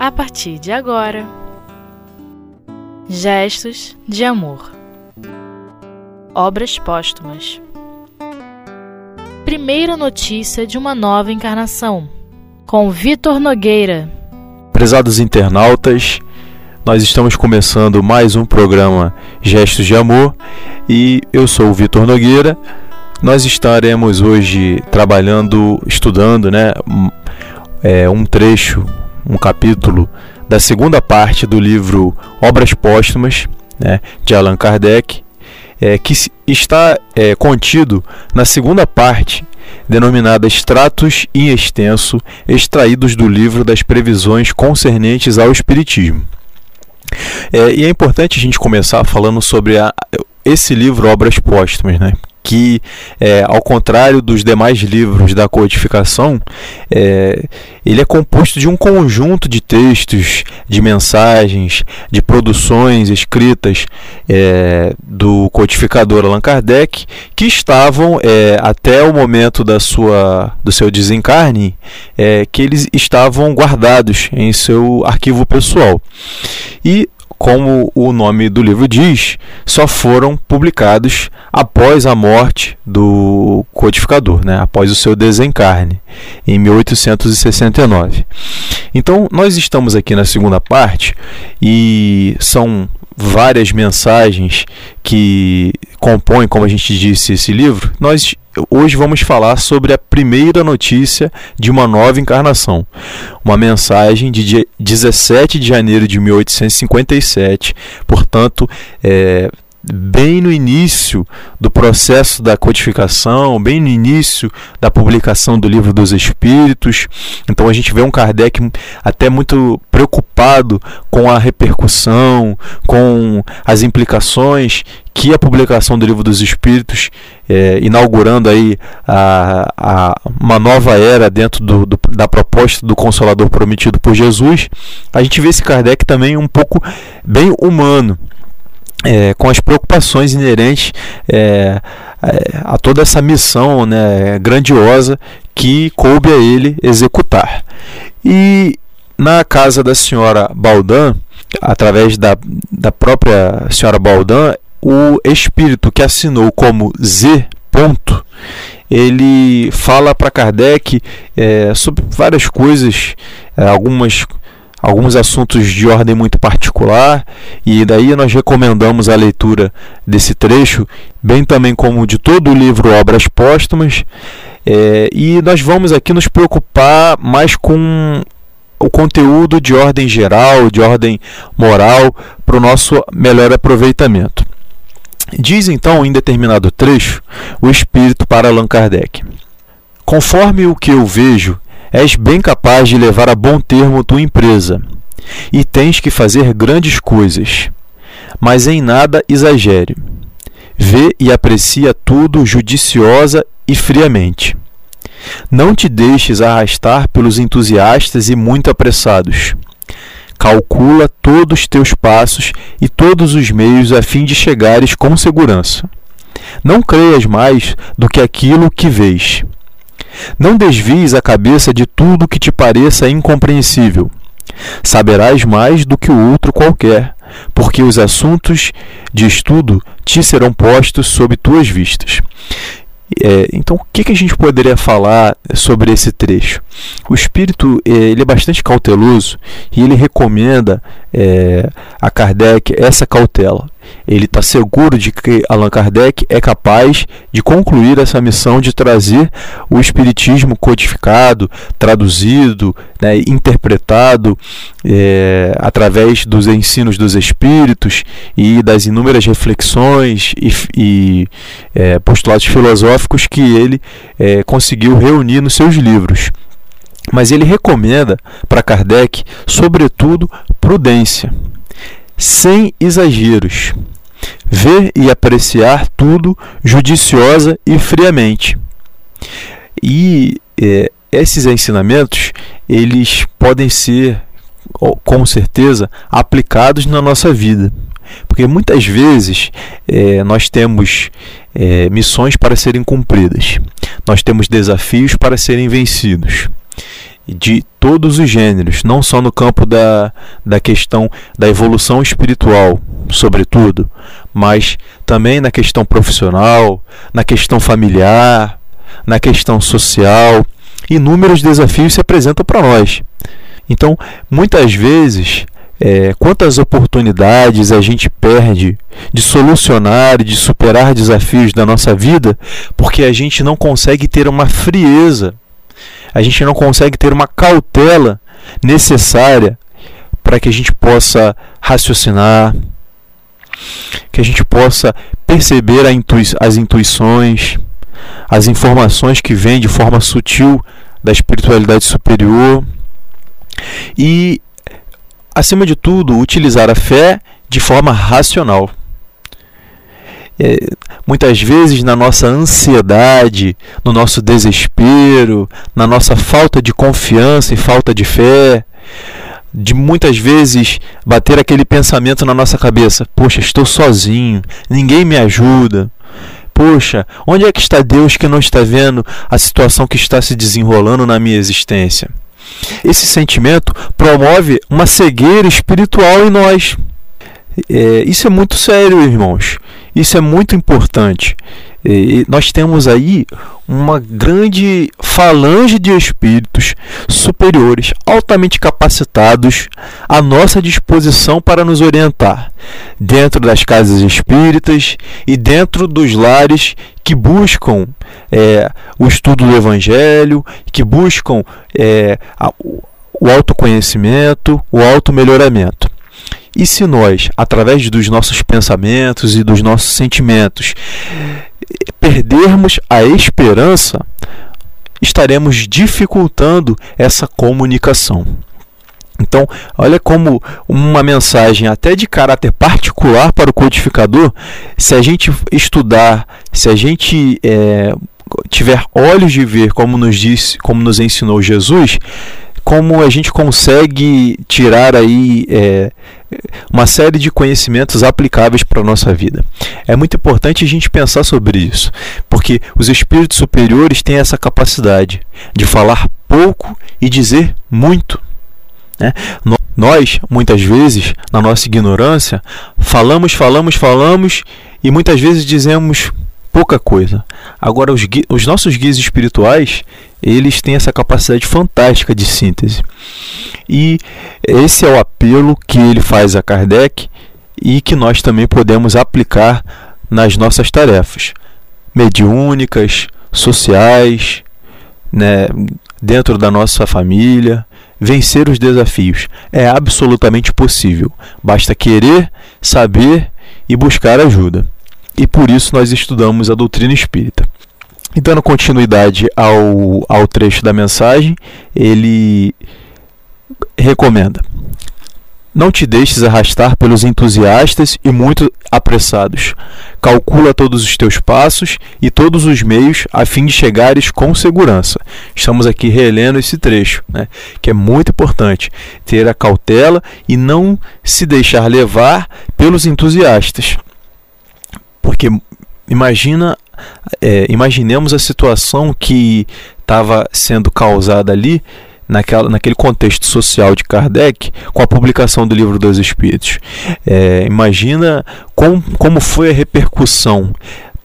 a partir de agora. Gestos de Amor Obras Póstumas Primeira notícia de uma nova encarnação, com Vitor Nogueira. Prezados internautas, nós estamos começando mais um programa Gestos de Amor e eu sou o Vitor Nogueira. Nós estaremos hoje trabalhando, estudando né, é, um trecho um capítulo da segunda parte do livro Obras Póstumas, né, de Allan Kardec, é, que está é, contido na segunda parte, denominada Extratos em Extenso, extraídos do livro das previsões concernentes ao Espiritismo. É, e é importante a gente começar falando sobre a, esse livro Obras Póstumas, né? Que, é, ao contrário dos demais livros da codificação, é, ele é composto de um conjunto de textos, de mensagens, de produções escritas é, do codificador Allan Kardec que estavam é, até o momento da sua, do seu desencarne, é, que eles estavam guardados em seu arquivo pessoal. E como o nome do livro diz, só foram publicados após a morte do codificador, né? após o seu desencarne, em 1869. Então, nós estamos aqui na segunda parte e são várias mensagens que compõem, como a gente disse, esse livro. Nós hoje vamos falar sobre a primeira notícia de uma nova encarnação. Uma mensagem de 17 de janeiro de 1857, portanto, é, bem no início do processo da codificação, bem no início da publicação do Livro dos Espíritos. Então a gente vê um Kardec até muito preocupado com a repercussão, com as implicações que a publicação do Livro dos Espíritos, é, inaugurando aí a, a, uma nova era dentro do, do, da proposta do Consolador prometido por Jesus, a gente vê esse Kardec também um pouco bem humano é, com as preocupações inerentes é, a toda essa missão né, grandiosa que coube a ele executar. E na casa da senhora Baldan, através da, da própria senhora Baldan, o espírito que assinou como Z. Ponto, ele fala para Kardec é, sobre várias coisas, é, algumas alguns assuntos de ordem muito particular, e daí nós recomendamos a leitura desse trecho, bem também como de todo o livro Obras Póstumas, é, e nós vamos aqui nos preocupar mais com o conteúdo de ordem geral, de ordem moral, para o nosso melhor aproveitamento. Diz então, em determinado trecho, o Espírito para Allan Kardec: Conforme o que eu vejo és bem capaz de levar a bom termo tua empresa, e tens que fazer grandes coisas, mas em nada exagere. Vê e aprecia tudo judiciosa e friamente. Não te deixes arrastar pelos entusiastas e muito apressados. Calcula todos os teus passos e todos os meios a fim de chegares com segurança. Não creias mais do que aquilo que vês não desvies a cabeça de tudo que te pareça incompreensível. Saberás mais do que o outro qualquer, porque os assuntos de estudo te serão postos sob tuas vistas. É, então, o que, que a gente poderia falar sobre esse trecho? O espírito é, ele é bastante cauteloso e ele recomenda é, a Kardec essa cautela ele está seguro de que Allan Kardec é capaz de concluir essa missão de trazer o Espiritismo codificado, traduzido, né, interpretado é, através dos ensinos dos Espíritos e das inúmeras reflexões e, e é, postulados filosóficos que ele é, conseguiu reunir nos seus livros. Mas ele recomenda para Kardec, sobretudo, prudência sem exageros. Ver e apreciar tudo judiciosa e friamente. E é, esses ensinamentos eles podem ser com certeza aplicados na nossa vida porque muitas vezes é, nós temos é, missões para serem cumpridas nós temos desafios para serem vencidos de todos os gêneros, não só no campo da, da questão da evolução espiritual, sobretudo, mas também na questão profissional, na questão familiar, na questão social. Inúmeros desafios se apresentam para nós. Então, muitas vezes, é, quantas oportunidades a gente perde de solucionar e de superar desafios da nossa vida porque a gente não consegue ter uma frieza, a gente não consegue ter uma cautela necessária para que a gente possa raciocinar, que a gente possa perceber intui as intuições, as informações que vêm de forma sutil da espiritualidade superior e acima de tudo, utilizar a fé de forma racional. É, muitas vezes, na nossa ansiedade, no nosso desespero, na nossa falta de confiança e falta de fé, de muitas vezes bater aquele pensamento na nossa cabeça: Poxa, estou sozinho, ninguém me ajuda. Poxa, onde é que está Deus que não está vendo a situação que está se desenrolando na minha existência? Esse sentimento promove uma cegueira espiritual em nós. É, isso é muito sério, irmãos. Isso é muito importante. E nós temos aí uma grande falange de espíritos superiores, altamente capacitados à nossa disposição para nos orientar, dentro das casas espíritas e dentro dos lares que buscam é, o estudo do Evangelho, que buscam é, a, o autoconhecimento, o automelhoramento. E se nós, através dos nossos pensamentos e dos nossos sentimentos, perdermos a esperança, estaremos dificultando essa comunicação. Então, olha como uma mensagem até de caráter particular para o codificador, se a gente estudar, se a gente é, tiver olhos de ver, como nos disse, como nos ensinou Jesus, como a gente consegue tirar aí é, uma série de conhecimentos aplicáveis para a nossa vida. É muito importante a gente pensar sobre isso, porque os espíritos superiores têm essa capacidade de falar pouco e dizer muito. Né? Nós, muitas vezes, na nossa ignorância, falamos, falamos, falamos e muitas vezes dizemos pouca coisa. Agora, os, os nossos guias espirituais, eles têm essa capacidade fantástica de síntese. E esse é o apelo que ele faz a Kardec e que nós também podemos aplicar nas nossas tarefas mediúnicas, sociais, né, dentro da nossa família, vencer os desafios. É absolutamente possível. Basta querer, saber e buscar ajuda e por isso nós estudamos a doutrina espírita. E dando continuidade ao, ao trecho da mensagem, ele recomenda: Não te deixes arrastar pelos entusiastas e muito apressados. Calcula todos os teus passos e todos os meios a fim de chegares com segurança. Estamos aqui relendo esse trecho, né, que é muito importante ter a cautela e não se deixar levar pelos entusiastas. Porque imagina, é, imaginemos a situação que estava sendo causada ali naquela, naquele contexto social de Kardec com a publicação do livro dos Espíritos. É, imagina com, como foi a repercussão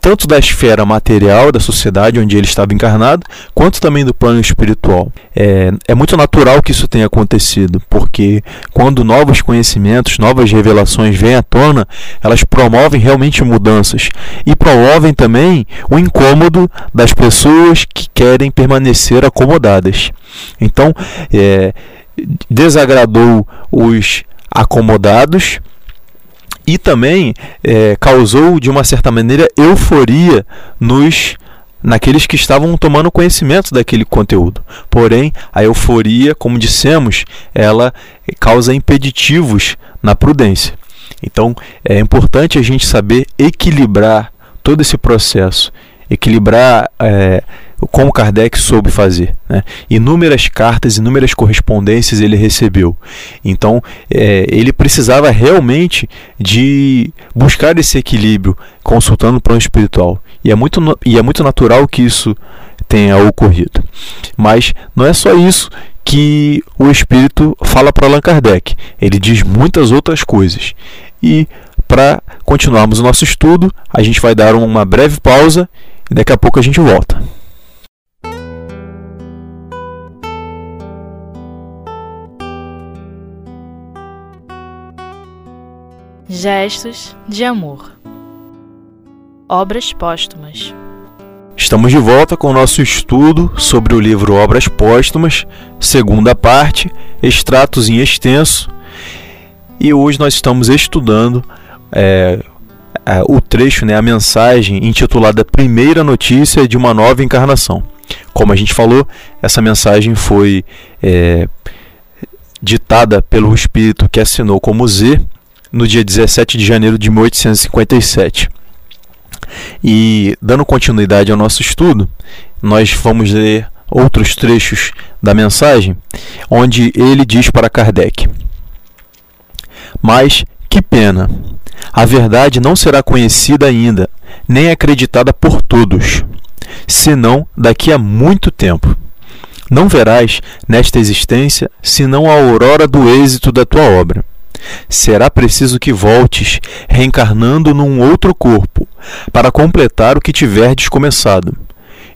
tanto da esfera material da sociedade onde ele estava encarnado, quanto também do plano espiritual. É, é muito natural que isso tenha acontecido, porque quando novos conhecimentos, novas revelações vêm à tona, elas promovem realmente mudanças e promovem também o incômodo das pessoas que querem permanecer acomodadas. Então, é, desagradou os acomodados e também é, causou de uma certa maneira euforia nos naqueles que estavam tomando conhecimento daquele conteúdo. Porém, a euforia, como dissemos, ela causa impeditivos na prudência. Então, é importante a gente saber equilibrar todo esse processo, equilibrar é, como Kardec soube fazer. Né? Inúmeras cartas, inúmeras correspondências ele recebeu. Então, é, ele precisava realmente de buscar esse equilíbrio consultando o plano espiritual. E é muito, e é muito natural que isso tenha ocorrido. Mas não é só isso que o Espírito fala para Allan Kardec. Ele diz muitas outras coisas. E para continuarmos o nosso estudo, a gente vai dar uma breve pausa e daqui a pouco a gente volta. Gestos de amor. Obras póstumas. Estamos de volta com o nosso estudo sobre o livro Obras Póstumas, segunda parte, extratos em extenso. E hoje nós estamos estudando é, é, o trecho, né, a mensagem intitulada Primeira Notícia de uma Nova Encarnação. Como a gente falou, essa mensagem foi é, ditada pelo espírito que assinou como Z no dia 17 de janeiro de 1857. E dando continuidade ao nosso estudo, nós vamos ler outros trechos da mensagem, onde ele diz para Kardec: Mas que pena! A verdade não será conhecida ainda, nem acreditada por todos, senão daqui a muito tempo. Não verás nesta existência senão a aurora do êxito da tua obra será preciso que voltes, reencarnando num outro corpo, para completar o que tiverdes começado.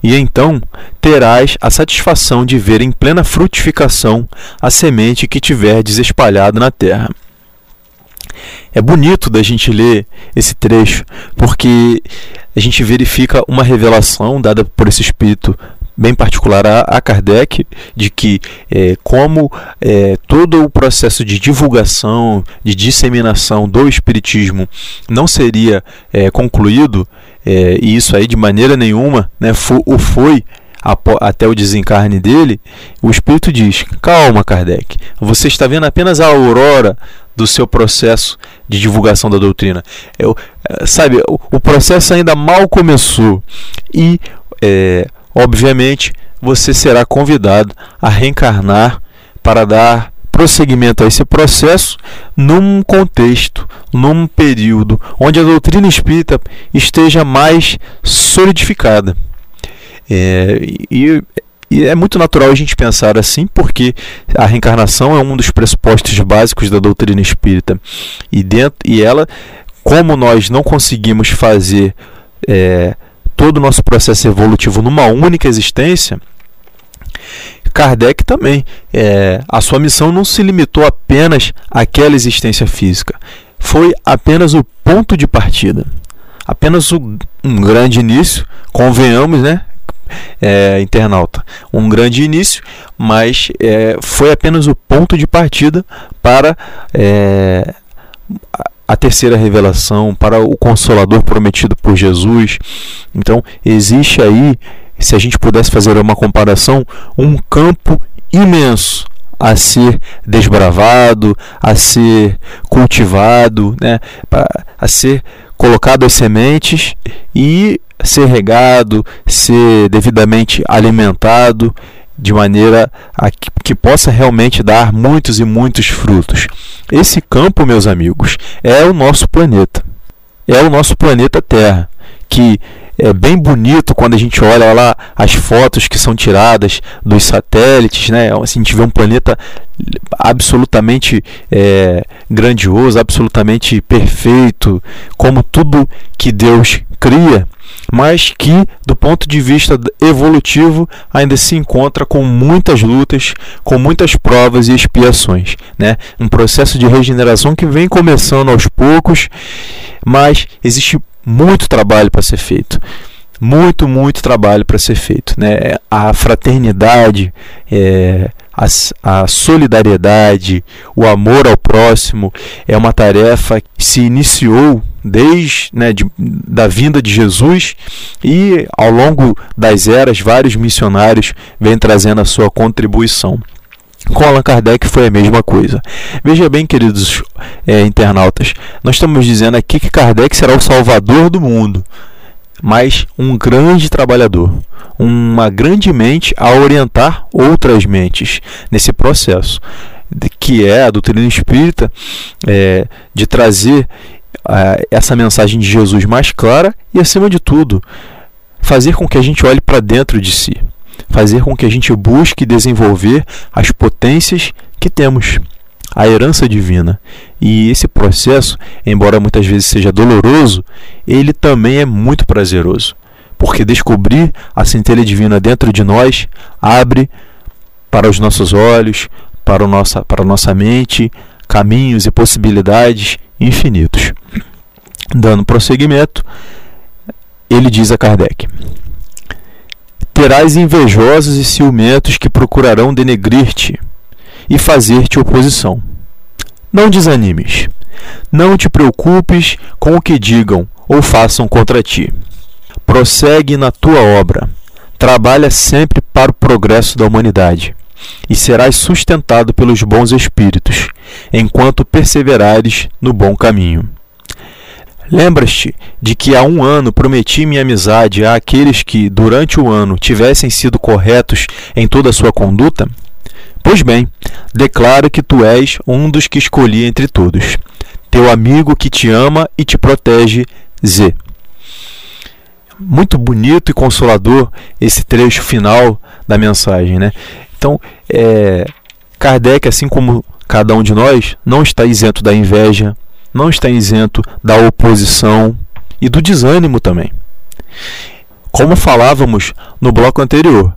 E então terás a satisfação de ver em plena frutificação a semente que tiverdes espalhado na terra. É bonito da gente ler esse trecho, porque a gente verifica uma revelação dada por esse Espírito bem particular a, a Kardec, de que é, como é, todo o processo de divulgação, de disseminação do Espiritismo não seria é, concluído, é, e isso aí de maneira nenhuma né, o foi até o desencarne dele, o Espírito diz: calma, Kardec, você está vendo apenas a aurora do seu processo de divulgação da doutrina. Eu, é, sabe, o, processo ainda mal começou e é, obviamente você será convidado a reencarnar para dar prosseguimento a esse processo num contexto, num período onde a doutrina espírita esteja mais solidificada. É, e, e, é muito natural a gente pensar assim, porque a reencarnação é um dos pressupostos básicos da doutrina espírita. E, dentro, e ela, como nós não conseguimos fazer. É, todo o nosso processo evolutivo numa única existência, Kardec também, é, a sua missão não se limitou apenas àquela existência física, foi apenas o ponto de partida, apenas o, um grande início, convenhamos, né? É, internauta, um grande início, mas é, foi apenas o ponto de partida para é, a terceira revelação, para o consolador prometido por Jesus. Então, existe aí, se a gente pudesse fazer uma comparação, um campo imenso a ser desbravado, a ser cultivado, né, a ser colocado as sementes e ser regado, ser devidamente alimentado de maneira a que, que, possa realmente dar muitos e muitos frutos. Esse campo, meus amigos, é o nosso planeta. É o nosso planeta Terra, que é bem bonito quando a gente olha lá as fotos que são tiradas dos satélites, né? Assim, a gente vê um planeta absolutamente é, grandioso, absolutamente perfeito, como tudo que Deus cria mas que, do ponto de vista evolutivo, ainda se encontra com muitas lutas, com muitas provas e expiações. Né? Um processo de regeneração que vem começando aos poucos, mas existe muito trabalho para ser feito muito, muito trabalho para ser feito. Né? A fraternidade, é, a, a, solidariedade, o amor ao próximo é uma tarefa que se iniciou desde né, de, da vinda de Jesus e ao longo das eras vários missionários vêm trazendo a sua contribuição. Com Allan Kardec foi a mesma coisa. Veja bem, queridos é, internautas, nós estamos dizendo aqui que Kardec será o salvador do mundo, mas um grande trabalhador, uma grande mente a orientar outras mentes nesse processo, que é a doutrina espírita, é, de trazer essa mensagem de Jesus mais clara e, acima de tudo, fazer com que a gente olhe para dentro de si, fazer com que a gente busque desenvolver as potências que temos, a herança divina. E esse processo, embora muitas vezes seja doloroso, ele também é muito prazeroso, porque descobrir a centelha divina dentro de nós abre para os nossos olhos, para, o nossa, para a nossa mente, caminhos e possibilidades infinitos. Dando prosseguimento, ele diz a Kardec: Terás invejosos e ciumentos que procurarão denegrir-te e fazer-te oposição. Não desanimes. Não te preocupes com o que digam ou façam contra ti. Prossegue na tua obra. Trabalha sempre para o progresso da humanidade e serás sustentado pelos bons espíritos, enquanto perseverares no bom caminho. Lembras-te de que há um ano prometi minha amizade àqueles que, durante o ano, tivessem sido corretos em toda a sua conduta? Pois bem, declaro que tu és um dos que escolhi entre todos, teu amigo que te ama e te protege, Z. Muito bonito e consolador esse trecho final da mensagem, né? Então, é, Kardec, assim como cada um de nós, não está isento da inveja, não está isento da oposição e do desânimo também. Como falávamos no bloco anterior,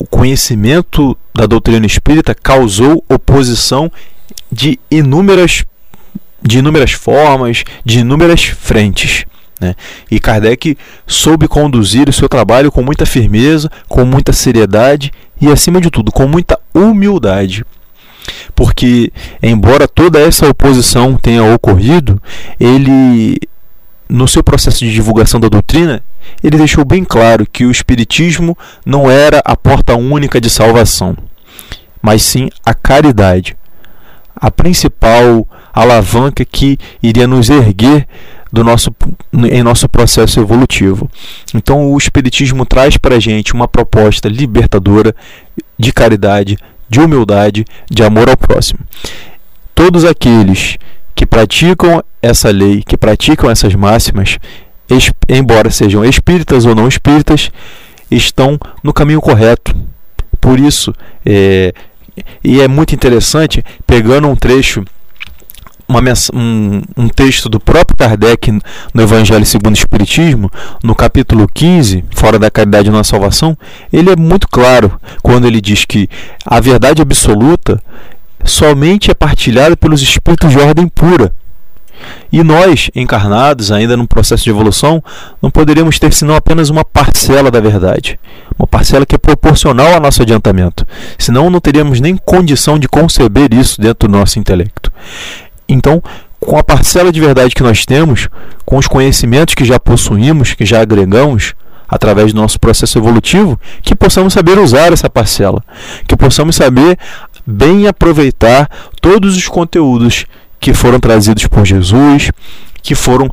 o conhecimento da doutrina espírita causou oposição de inúmeras, de inúmeras formas, de inúmeras frentes. Né? E Kardec soube conduzir o seu trabalho com muita firmeza, com muita seriedade e, acima de tudo, com muita humildade. Porque, embora toda essa oposição tenha ocorrido, ele, no seu processo de divulgação da doutrina, ele deixou bem claro que o Espiritismo não era a porta única de salvação, mas sim a caridade, a principal alavanca que iria nos erguer do nosso, em nosso processo evolutivo. Então, o Espiritismo traz para a gente uma proposta libertadora de caridade, de humildade, de amor ao próximo. Todos aqueles que praticam essa lei, que praticam essas máximas, embora sejam espíritas ou não espíritas, estão no caminho correto. Por isso, é, e é muito interessante, pegando um trecho uma, um, um, texto do próprio Kardec no Evangelho segundo o Espiritismo, no capítulo 15, Fora da Caridade na Salvação, ele é muito claro quando ele diz que a verdade absoluta somente é partilhada pelos espíritos de ordem pura. E nós, encarnados, ainda num processo de evolução, não poderíamos ter senão apenas uma parcela da verdade, uma parcela que é proporcional ao nosso adiantamento. Senão não teríamos nem condição de conceber isso dentro do nosso intelecto. Então, com a parcela de verdade que nós temos, com os conhecimentos que já possuímos, que já agregamos através do nosso processo evolutivo, que possamos saber usar essa parcela, que possamos saber bem aproveitar todos os conteúdos que foram trazidos por Jesus, que foram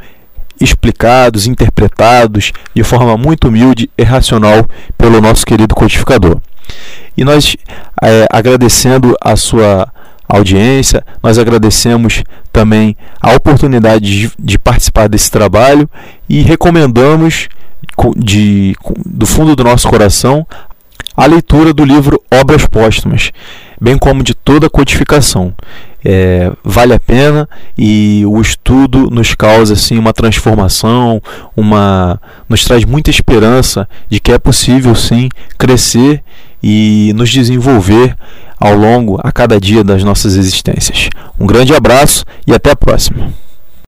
explicados, interpretados de forma muito humilde e racional pelo nosso querido codificador. E nós, é, agradecendo a sua audiência. Nós agradecemos também a oportunidade de, de participar desse trabalho e recomendamos de, do fundo do nosso coração a leitura do livro Obras Póstumas, bem como de toda a codificação. É, vale a pena e o estudo nos causa assim uma transformação, uma nos traz muita esperança de que é possível sim crescer e nos desenvolver ao longo, a cada dia das nossas existências. Um grande abraço e até a próxima.